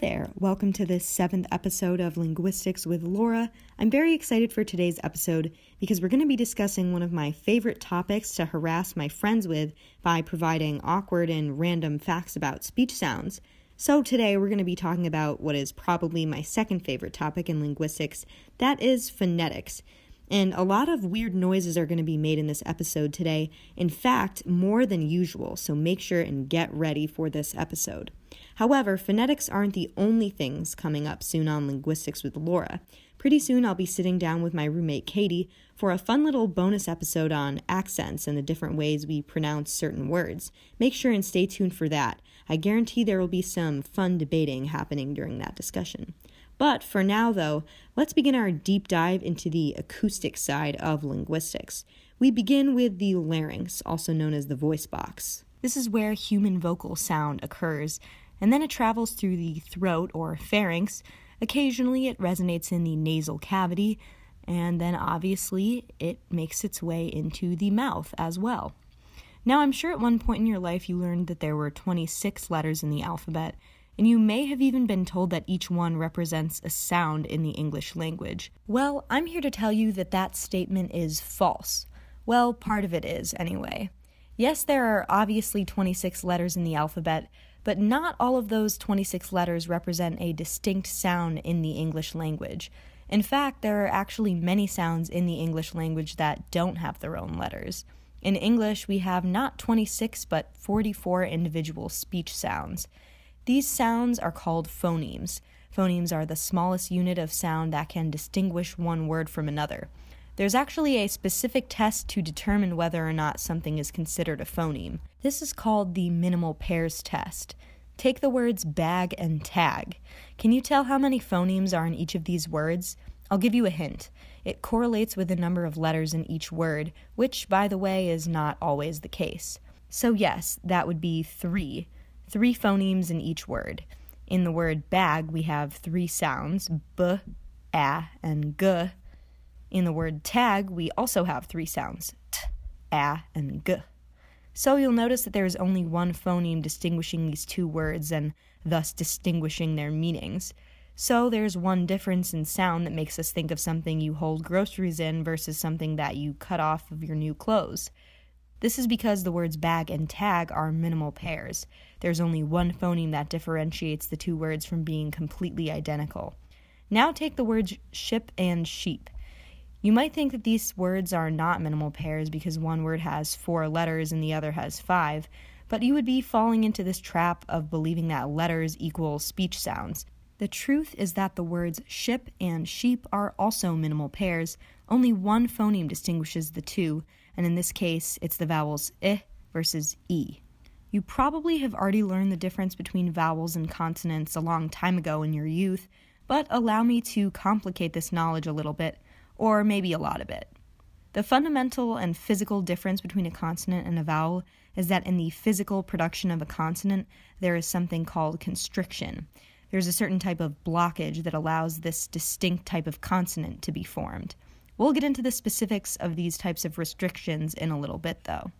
there. Welcome to this seventh episode of Linguistics with Laura. I'm very excited for today's episode because we're going to be discussing one of my favorite topics to harass my friends with by providing awkward and random facts about speech sounds. So, today we're going to be talking about what is probably my second favorite topic in linguistics that is phonetics. And a lot of weird noises are going to be made in this episode today. In fact, more than usual, so make sure and get ready for this episode. However, phonetics aren't the only things coming up soon on Linguistics with Laura. Pretty soon, I'll be sitting down with my roommate Katie for a fun little bonus episode on accents and the different ways we pronounce certain words. Make sure and stay tuned for that. I guarantee there will be some fun debating happening during that discussion. But for now, though, let's begin our deep dive into the acoustic side of linguistics. We begin with the larynx, also known as the voice box. This is where human vocal sound occurs, and then it travels through the throat or pharynx. Occasionally, it resonates in the nasal cavity, and then obviously, it makes its way into the mouth as well. Now, I'm sure at one point in your life you learned that there were 26 letters in the alphabet, and you may have even been told that each one represents a sound in the English language. Well, I'm here to tell you that that statement is false. Well, part of it is, anyway. Yes, there are obviously 26 letters in the alphabet, but not all of those 26 letters represent a distinct sound in the English language. In fact, there are actually many sounds in the English language that don't have their own letters. In English, we have not 26 but 44 individual speech sounds. These sounds are called phonemes. Phonemes are the smallest unit of sound that can distinguish one word from another. There's actually a specific test to determine whether or not something is considered a phoneme. This is called the minimal pairs test. Take the words bag and tag. Can you tell how many phonemes are in each of these words? I'll give you a hint. It correlates with the number of letters in each word, which, by the way, is not always the case. So, yes, that would be three three phonemes in each word. In the word bag, we have three sounds b, a, and g. In the word tag, we also have three sounds t, a, and g. So you'll notice that there is only one phoneme distinguishing these two words and thus distinguishing their meanings. So there's one difference in sound that makes us think of something you hold groceries in versus something that you cut off of your new clothes. This is because the words bag and tag are minimal pairs. There's only one phoneme that differentiates the two words from being completely identical. Now take the words ship and sheep. You might think that these words are not minimal pairs because one word has four letters and the other has five, but you would be falling into this trap of believing that letters equal speech sounds. The truth is that the words ship and sheep are also minimal pairs, only one phoneme distinguishes the two, and in this case, it's the vowels i versus e. You probably have already learned the difference between vowels and consonants a long time ago in your youth, but allow me to complicate this knowledge a little bit, or maybe a lot of it. The fundamental and physical difference between a consonant and a vowel is that in the physical production of a consonant, there is something called constriction. There's a certain type of blockage that allows this distinct type of consonant to be formed. We'll get into the specifics of these types of restrictions in a little bit, though.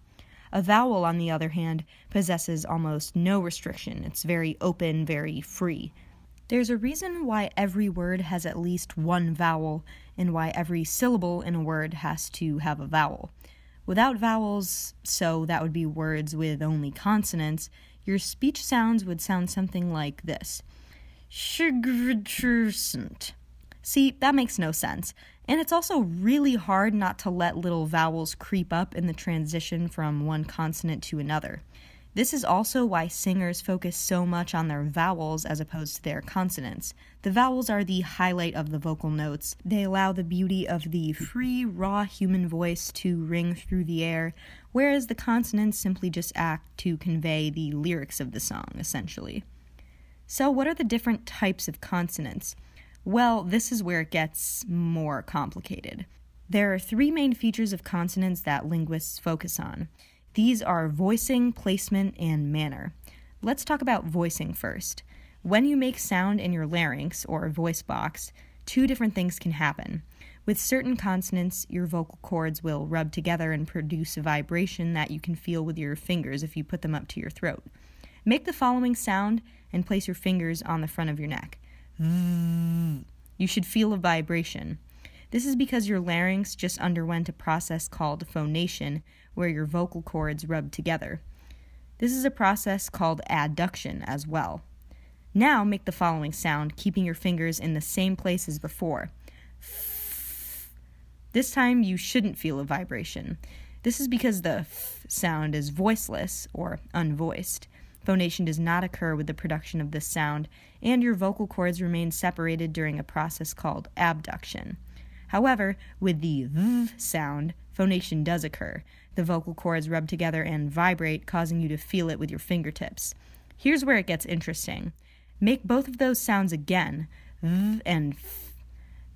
A vowel, on the other hand, possesses almost no restriction. It's very open, very free. There's a reason why every word has at least one vowel, and why every syllable in a word has to have a vowel. Without vowels, so that would be words with only consonants, your speech sounds would sound something like this. See, that makes no sense. And it's also really hard not to let little vowels creep up in the transition from one consonant to another. This is also why singers focus so much on their vowels as opposed to their consonants. The vowels are the highlight of the vocal notes. They allow the beauty of the free, raw human voice to ring through the air, whereas the consonants simply just act to convey the lyrics of the song, essentially. So, what are the different types of consonants? Well, this is where it gets more complicated. There are three main features of consonants that linguists focus on. These are voicing, placement, and manner. Let's talk about voicing first. When you make sound in your larynx, or voice box, two different things can happen. With certain consonants, your vocal cords will rub together and produce a vibration that you can feel with your fingers if you put them up to your throat. Make the following sound and place your fingers on the front of your neck. Mm. You should feel a vibration. This is because your larynx just underwent a process called phonation, where your vocal cords rub together. This is a process called adduction as well. Now make the following sound, keeping your fingers in the same place as before. This time you shouldn't feel a vibration. This is because the f sound is voiceless or unvoiced. Phonation does not occur with the production of this sound, and your vocal cords remain separated during a process called abduction. However, with the v sound, phonation does occur. The vocal cords rub together and vibrate, causing you to feel it with your fingertips. Here's where it gets interesting. Make both of those sounds again, v and f.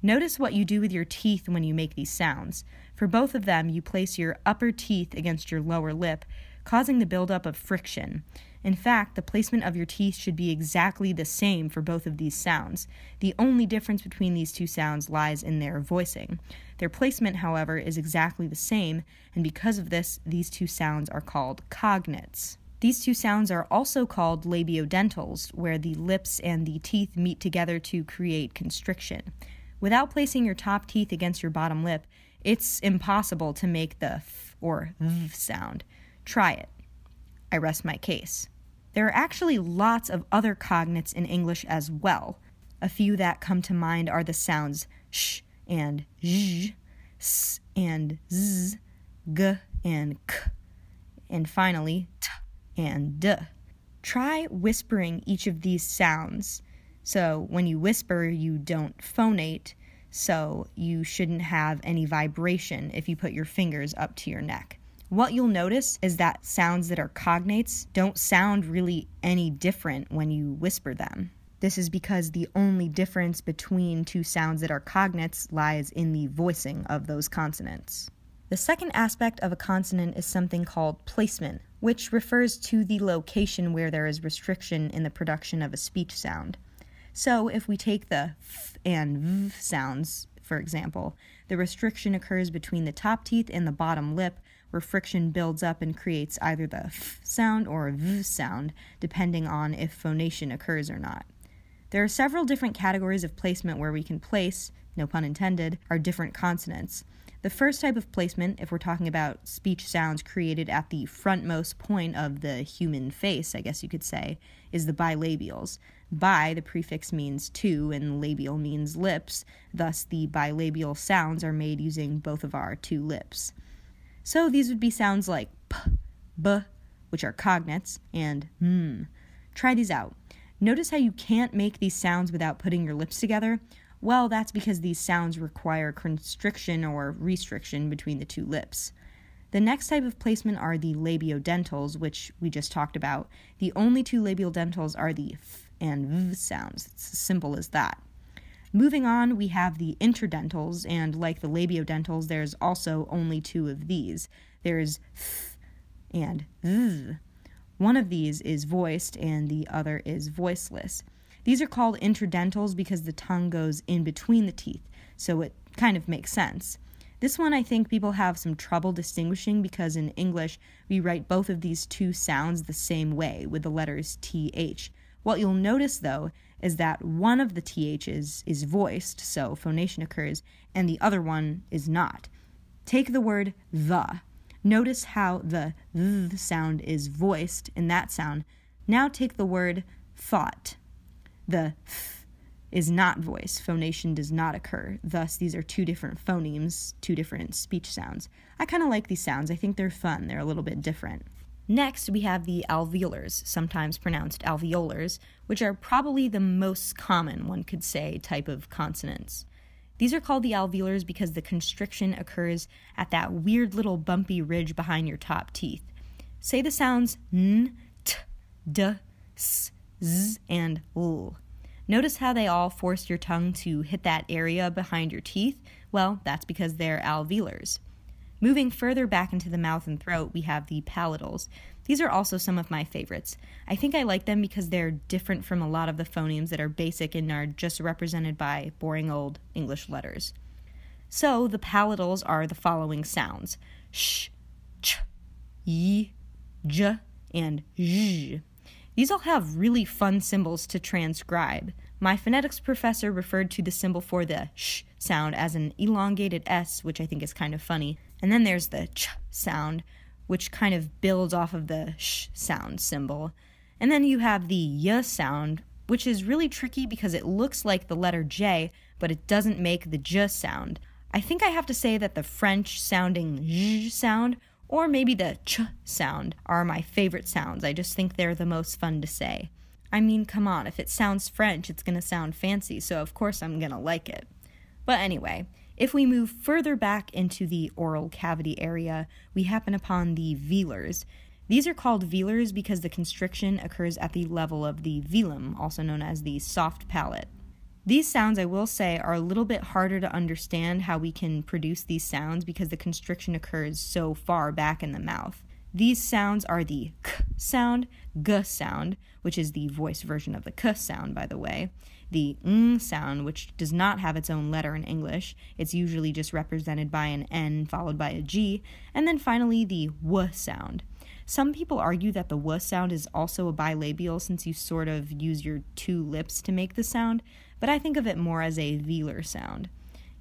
Notice what you do with your teeth when you make these sounds. For both of them, you place your upper teeth against your lower lip, causing the buildup of friction. In fact, the placement of your teeth should be exactly the same for both of these sounds. The only difference between these two sounds lies in their voicing. Their placement, however, is exactly the same, and because of this, these two sounds are called cognates. These two sounds are also called labiodentals, where the lips and the teeth meet together to create constriction. Without placing your top teeth against your bottom lip, it's impossible to make the f or v sound. Try it. I rest my case. There are actually lots of other cognates in English as well. A few that come to mind are the sounds sh and zh, s and z, g and k, and finally t and d. Try whispering each of these sounds. So when you whisper, you don't phonate, so you shouldn't have any vibration if you put your fingers up to your neck what you'll notice is that sounds that are cognates don't sound really any different when you whisper them. This is because the only difference between two sounds that are cognates lies in the voicing of those consonants. The second aspect of a consonant is something called placement, which refers to the location where there is restriction in the production of a speech sound. So, if we take the f and v sounds, for example, the restriction occurs between the top teeth and the bottom lip, where friction builds up and creates either the f sound or v sound, depending on if phonation occurs or not. There are several different categories of placement where we can place, no pun intended, our different consonants. The first type of placement, if we're talking about speech sounds created at the frontmost point of the human face, I guess you could say, is the bilabials. Bi, the prefix means two, and labial means lips, thus, the bilabial sounds are made using both of our two lips. So these would be sounds like p, b, which are cognates, and m. Try these out. Notice how you can't make these sounds without putting your lips together? Well, that's because these sounds require constriction or restriction between the two lips. The next type of placement are the labiodentals, which we just talked about. The only two labiodentals are the f and v sounds. It's as simple as that. Moving on, we have the interdentals, and like the labiodentals, there's also only two of these. There's th and th. One of these is voiced, and the other is voiceless. These are called interdentals because the tongue goes in between the teeth, so it kind of makes sense. This one I think people have some trouble distinguishing because in English we write both of these two sounds the same way with the letters th. What you'll notice though is that one of the THs is voiced, so phonation occurs, and the other one is not. Take the word the. Notice how the th sound is voiced in that sound. Now take the word thought. The th is not voiced. Phonation does not occur. Thus, these are two different phonemes, two different speech sounds. I kind of like these sounds. I think they're fun. They're a little bit different. Next, we have the alveolars, sometimes pronounced alveolars, which are probably the most common, one could say, type of consonants. These are called the alveolars because the constriction occurs at that weird little bumpy ridge behind your top teeth. Say the sounds n, t, d, s, z, and l. Notice how they all force your tongue to hit that area behind your teeth? Well, that's because they're alveolars. Moving further back into the mouth and throat, we have the palatals. These are also some of my favorites. I think I like them because they're different from a lot of the phonemes that are basic and are just represented by boring old English letters. So, the palatals are the following sounds sh, ch, y, j, and zh. These all have really fun symbols to transcribe. My phonetics professor referred to the symbol for the sh sound as an elongated S, which I think is kind of funny. And then there's the ch sound, which kind of builds off of the sh sound symbol. And then you have the y sound, which is really tricky because it looks like the letter J, but it doesn't make the j sound. I think I have to say that the French sounding j sound or maybe the ch sound are my favorite sounds. I just think they're the most fun to say. I mean, come on, if it sounds French, it's going to sound fancy, so of course I'm going to like it. But anyway, if we move further back into the oral cavity area, we happen upon the velars. These are called velars because the constriction occurs at the level of the velum, also known as the soft palate. These sounds, I will say, are a little bit harder to understand how we can produce these sounds because the constriction occurs so far back in the mouth. These sounds are the k sound, g sound, which is the voice version of the k sound, by the way, the ng sound, which does not have its own letter in English. It's usually just represented by an n followed by a g, and then finally the w sound. Some people argue that the w sound is also a bilabial since you sort of use your two lips to make the sound, but I think of it more as a velar sound.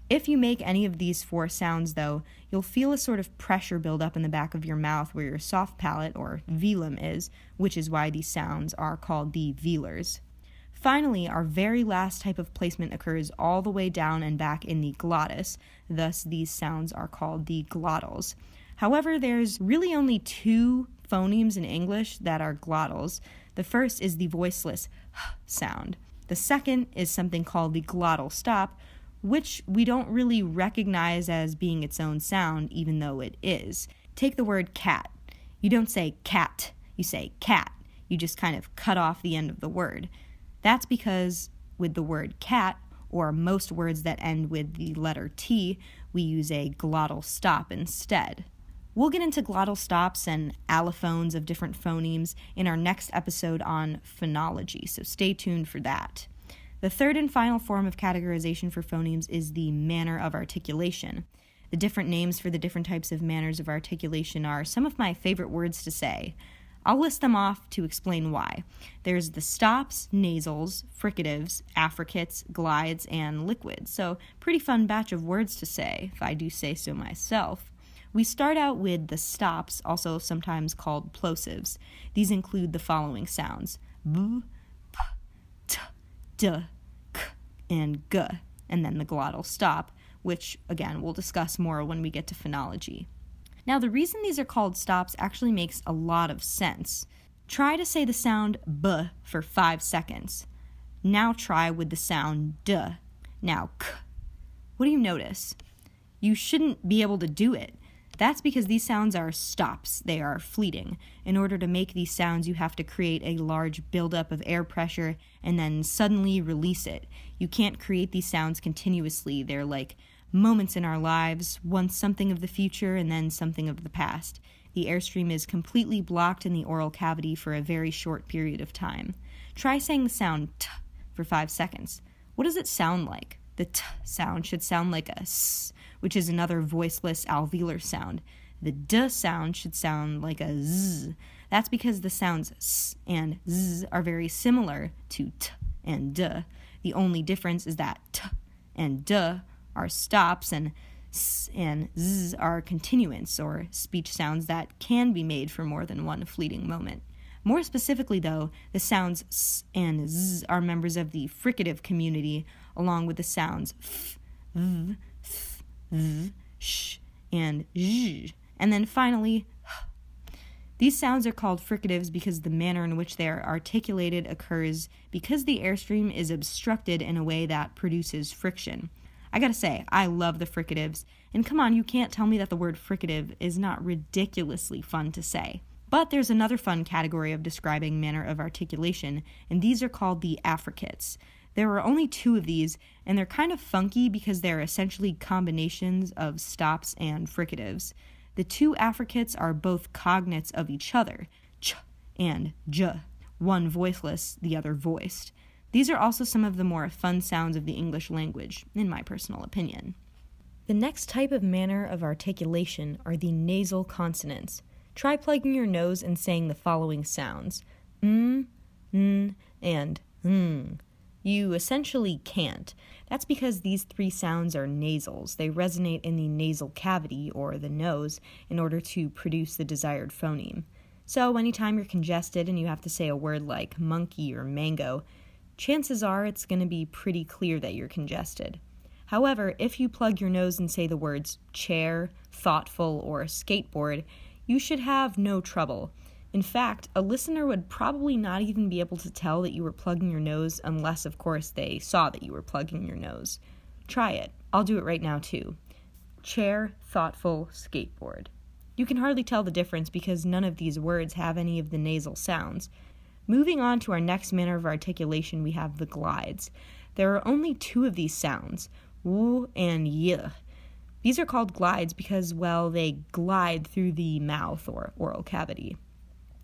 If you make any of these four sounds, though, you'll feel a sort of pressure build up in the back of your mouth where your soft palate, or velum, is, which is why these sounds are called the velars. Finally, our very last type of placement occurs all the way down and back in the glottis, thus, these sounds are called the glottals. However, there's really only two phonemes in English that are glottals. The first is the voiceless sound. The second is something called the glottal stop, which we don't really recognize as being its own sound, even though it is. Take the word cat. You don't say cat, you say cat. You just kind of cut off the end of the word. That's because with the word cat, or most words that end with the letter T, we use a glottal stop instead. We'll get into glottal stops and allophones of different phonemes in our next episode on phonology, so stay tuned for that. The third and final form of categorization for phonemes is the manner of articulation. The different names for the different types of manners of articulation are some of my favorite words to say. I'll list them off to explain why. There's the stops, nasals, fricatives, affricates, glides, and liquids. So, pretty fun batch of words to say, if I do say so myself. We start out with the stops, also sometimes called plosives. These include the following sounds b, p, t, d, k, and g, and then the glottal stop, which again we'll discuss more when we get to phonology. Now, the reason these are called stops actually makes a lot of sense. Try to say the sound b for five seconds. Now try with the sound d. Now k. What do you notice? You shouldn't be able to do it. That's because these sounds are stops, they are fleeting. In order to make these sounds, you have to create a large buildup of air pressure and then suddenly release it. You can't create these sounds continuously. They're like moments in our lives, once something of the future and then something of the past. The airstream is completely blocked in the oral cavity for a very short period of time. Try saying the sound t for five seconds. What does it sound like? The t sound should sound like a s which is another voiceless alveolar sound. The d sound should sound like a z. That's because the sounds s and z are very similar to t and d. The only difference is that t and d are stops and s and z are continuants or speech sounds that can be made for more than one fleeting moment. More specifically, though, the sounds s and z are members of the fricative community, along with the sounds f, th, v, sh, and zh. And then finally. These sounds are called fricatives because the manner in which they are articulated occurs because the airstream is obstructed in a way that produces friction. I gotta say, I love the fricatives, and come on, you can't tell me that the word fricative is not ridiculously fun to say. But there's another fun category of describing manner of articulation, and these are called the affricates. There are only two of these, and they're kind of funky because they're essentially combinations of stops and fricatives. The two affricates are both cognates of each other, ch and j, one voiceless, the other voiced. These are also some of the more fun sounds of the English language, in my personal opinion. The next type of manner of articulation are the nasal consonants. Try plugging your nose and saying the following sounds mm, n, and ng. You essentially can't. That's because these three sounds are nasals. They resonate in the nasal cavity, or the nose, in order to produce the desired phoneme. So, anytime you're congested and you have to say a word like monkey or mango, chances are it's going to be pretty clear that you're congested. However, if you plug your nose and say the words chair, thoughtful, or skateboard, you should have no trouble. In fact, a listener would probably not even be able to tell that you were plugging your nose unless, of course, they saw that you were plugging your nose. Try it. I'll do it right now, too. Chair, thoughtful, skateboard. You can hardly tell the difference because none of these words have any of the nasal sounds. Moving on to our next manner of articulation, we have the glides. There are only two of these sounds, w and y. These are called glides because, well, they glide through the mouth or oral cavity.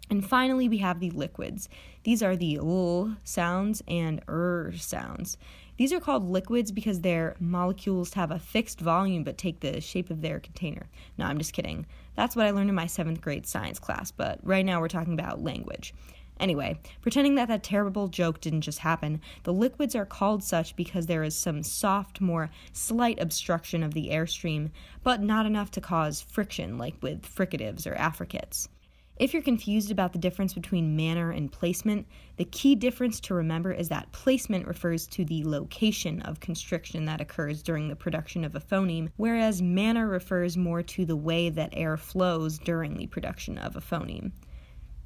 And finally, we have the liquids. These are the l sounds and r sounds. These are called liquids because their molecules have a fixed volume but take the shape of their container. No, I'm just kidding. That's what I learned in my seventh grade science class, but right now we're talking about language. Anyway, pretending that that terrible joke didn't just happen, the liquids are called such because there is some soft, more slight obstruction of the airstream, but not enough to cause friction like with fricatives or affricates. If you're confused about the difference between manner and placement, the key difference to remember is that placement refers to the location of constriction that occurs during the production of a phoneme, whereas manner refers more to the way that air flows during the production of a phoneme.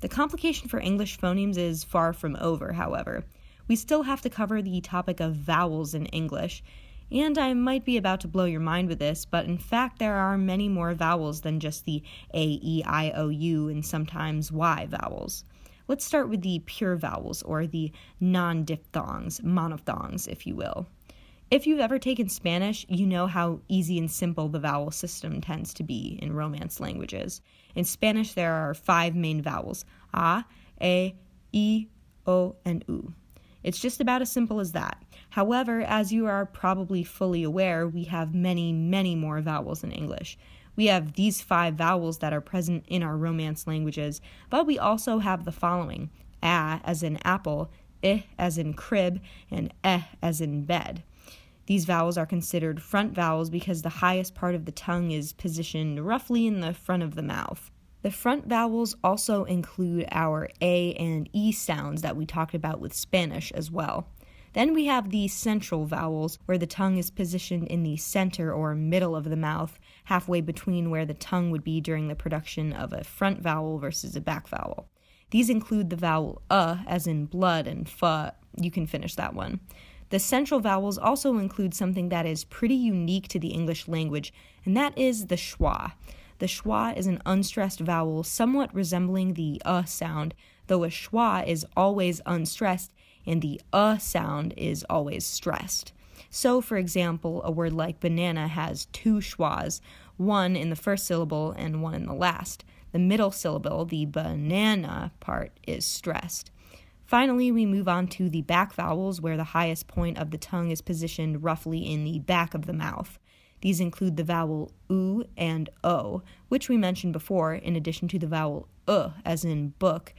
The complication for English phonemes is far from over, however. We still have to cover the topic of vowels in English, and I might be about to blow your mind with this, but in fact, there are many more vowels than just the A, E, I, O, U, and sometimes Y vowels. Let's start with the pure vowels, or the non diphthongs, monophthongs, if you will. If you've ever taken Spanish, you know how easy and simple the vowel system tends to be in Romance languages. In Spanish, there are five main vowels A, E, I, O, and U. It's just about as simple as that. However, as you are probably fully aware, we have many, many more vowels in English. We have these five vowels that are present in our Romance languages, but we also have the following A as in apple, I as in crib, and Eh as in bed. These vowels are considered front vowels because the highest part of the tongue is positioned roughly in the front of the mouth. The front vowels also include our A and E sounds that we talked about with Spanish as well. Then we have the central vowels, where the tongue is positioned in the center or middle of the mouth, halfway between where the tongue would be during the production of a front vowel versus a back vowel. These include the vowel uh, as in blood, and fa. You can finish that one. The central vowels also include something that is pretty unique to the English language, and that is the schwa. The schwa is an unstressed vowel somewhat resembling the uh sound, though a schwa is always unstressed and the uh sound is always stressed. So, for example, a word like banana has two schwas, one in the first syllable and one in the last. The middle syllable, the banana part, is stressed. Finally, we move on to the back vowels, where the highest point of the tongue is positioned roughly in the back of the mouth. These include the vowel u and o, which we mentioned before, in addition to the vowel uh as in book,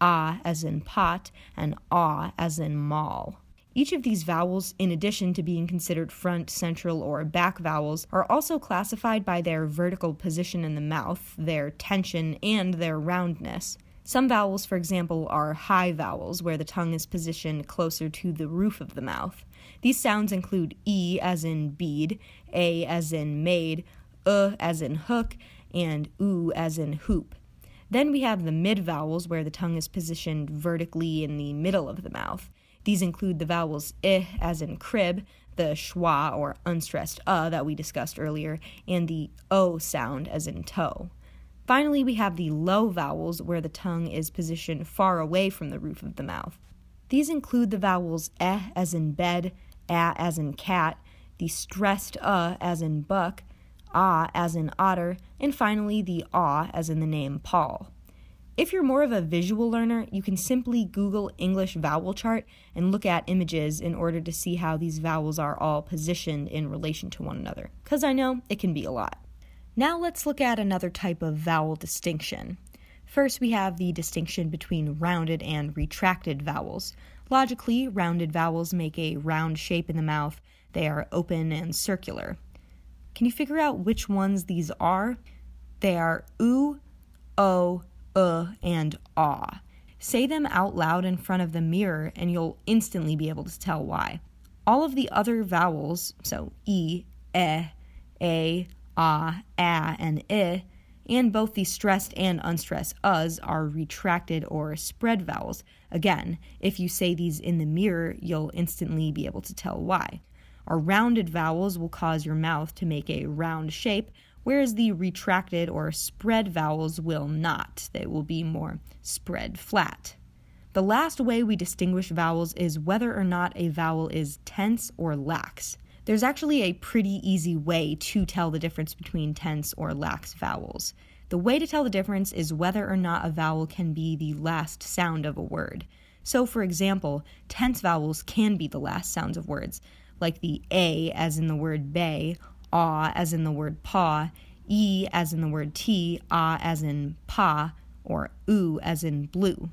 ah as in pot, and ah as in mall. Each of these vowels, in addition to being considered front, central, or back vowels, are also classified by their vertical position in the mouth, their tension, and their roundness. Some vowels, for example, are high vowels, where the tongue is positioned closer to the roof of the mouth. These sounds include E as in bead, A as in made, U as in hook, and U as in hoop. Then we have the mid vowels where the tongue is positioned vertically in the middle of the mouth. These include the vowels I as in crib, the schwa or unstressed uh that we discussed earlier, and the O sound as in toe. Finally, we have the low vowels where the tongue is positioned far away from the roof of the mouth. These include the vowels eh as in bed, a as in cat, the stressed uh as in buck, ah as in otter, and finally the ah as in the name Paul. If you're more of a visual learner, you can simply Google English vowel chart and look at images in order to see how these vowels are all positioned in relation to one another, because I know it can be a lot. Now let's look at another type of vowel distinction. First, we have the distinction between rounded and retracted vowels. Logically, rounded vowels make a round shape in the mouth, they are open and circular. Can you figure out which ones these are? They are oo, o, uh, and ah. Say them out loud in front of the mirror, and you'll instantly be able to tell why. All of the other vowels, so e, eh, a, ah, ah, and i, and both the stressed and unstressed uhs are retracted or spread vowels. Again, if you say these in the mirror, you'll instantly be able to tell why. Our rounded vowels will cause your mouth to make a round shape, whereas the retracted or spread vowels will not. They will be more spread flat. The last way we distinguish vowels is whether or not a vowel is tense or lax. There's actually a pretty easy way to tell the difference between tense or lax vowels. The way to tell the difference is whether or not a vowel can be the last sound of a word. So, for example, tense vowels can be the last sounds of words, like the A as in the word bay ah as in the word paw, e as in the word tea, ah as in pa, or oo as in blue.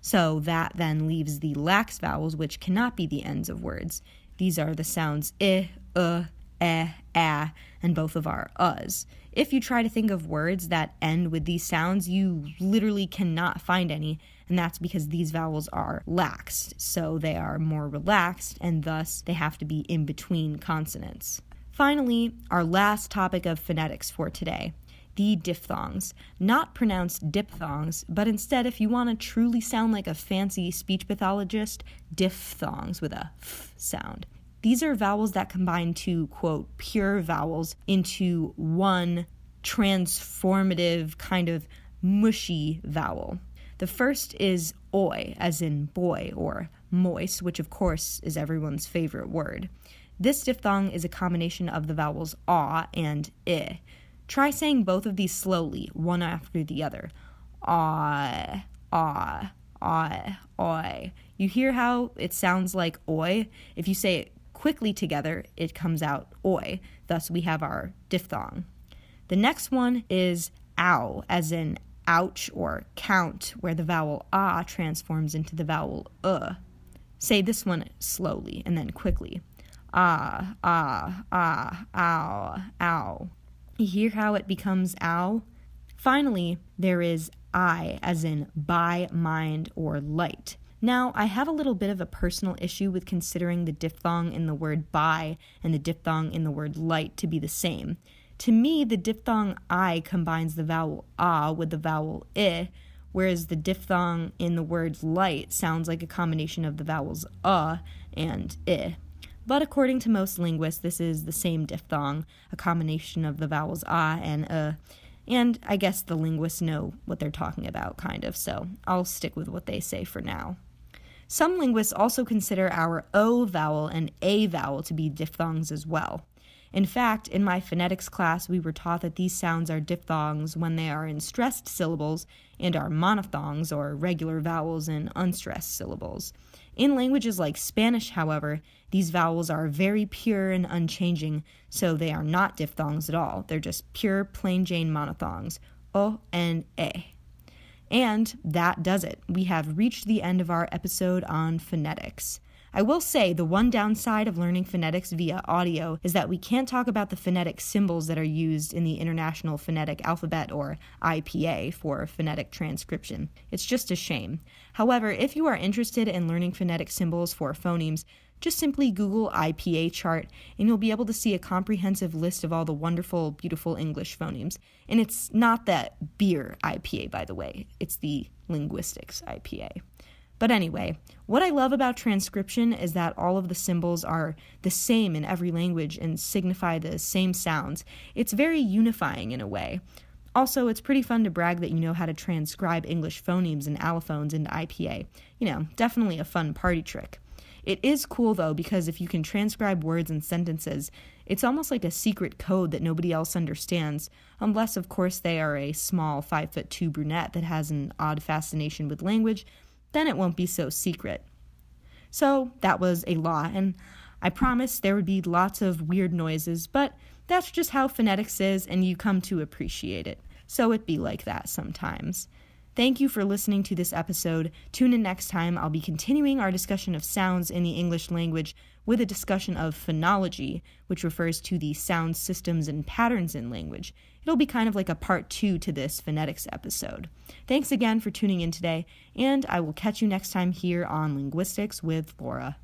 So that then leaves the lax vowels, which cannot be the ends of words. These are the sounds i, uh, eh, ah, and both of our uhs. If you try to think of words that end with these sounds, you literally cannot find any, and that's because these vowels are laxed, so they are more relaxed, and thus they have to be in between consonants. Finally, our last topic of phonetics for today the diphthongs. Not pronounced diphthongs, but instead, if you want to truly sound like a fancy speech pathologist, diphthongs with a f sound. These are vowels that combine two, quote, pure vowels into one transformative, kind of mushy vowel. The first is oi, as in boy or moist, which of course is everyone's favorite word. This diphthong is a combination of the vowels ah and i. Try saying both of these slowly, one after the other. Ah, ah, ah, oi. You hear how it sounds like oi? If you say it quickly together, it comes out oi. Thus, we have our diphthong. The next one is ow, as in ouch or count, where the vowel ah transforms into the vowel uh. Say this one slowly and then quickly ah, ah, ah, ow, ow. You hear how it becomes ow? Finally, there is I, as in by, mind, or light. Now, I have a little bit of a personal issue with considering the diphthong in the word by and the diphthong in the word light to be the same. To me, the diphthong I combines the vowel ah with the vowel i, whereas the diphthong in the word light sounds like a combination of the vowels uh and i. But according to most linguists, this is the same diphthong, a combination of the vowels ah and uh. And I guess the linguists know what they're talking about, kind of, so I'll stick with what they say for now. Some linguists also consider our O vowel and A vowel to be diphthongs as well. In fact, in my phonetics class, we were taught that these sounds are diphthongs when they are in stressed syllables and are monophthongs or regular vowels in unstressed syllables. In languages like Spanish, however, these vowels are very pure and unchanging, so they are not diphthongs at all. They're just pure plain Jane monophthongs, o and e. And that does it. We have reached the end of our episode on phonetics. I will say the one downside of learning phonetics via audio is that we can't talk about the phonetic symbols that are used in the International Phonetic Alphabet or IPA for phonetic transcription. It's just a shame. However, if you are interested in learning phonetic symbols for phonemes, just simply Google IPA chart and you'll be able to see a comprehensive list of all the wonderful, beautiful English phonemes. And it's not that beer IPA, by the way, it's the linguistics IPA. But anyway, what I love about transcription is that all of the symbols are the same in every language and signify the same sounds. It's very unifying in a way. Also, it's pretty fun to brag that you know how to transcribe English phonemes and allophones into IPA. You know, definitely a fun party trick. It is cool though because if you can transcribe words and sentences, it's almost like a secret code that nobody else understands, unless of course they are a small 5 foot 2 brunette that has an odd fascination with language then it won't be so secret. So that was a law, and I promised there would be lots of weird noises, but that's just how phonetics is, and you come to appreciate it. So it be like that sometimes. Thank you for listening to this episode. Tune in next time. I'll be continuing our discussion of sounds in the English language with a discussion of phonology, which refers to the sound systems and patterns in language. It'll be kind of like a part two to this phonetics episode. Thanks again for tuning in today, and I will catch you next time here on Linguistics with Laura.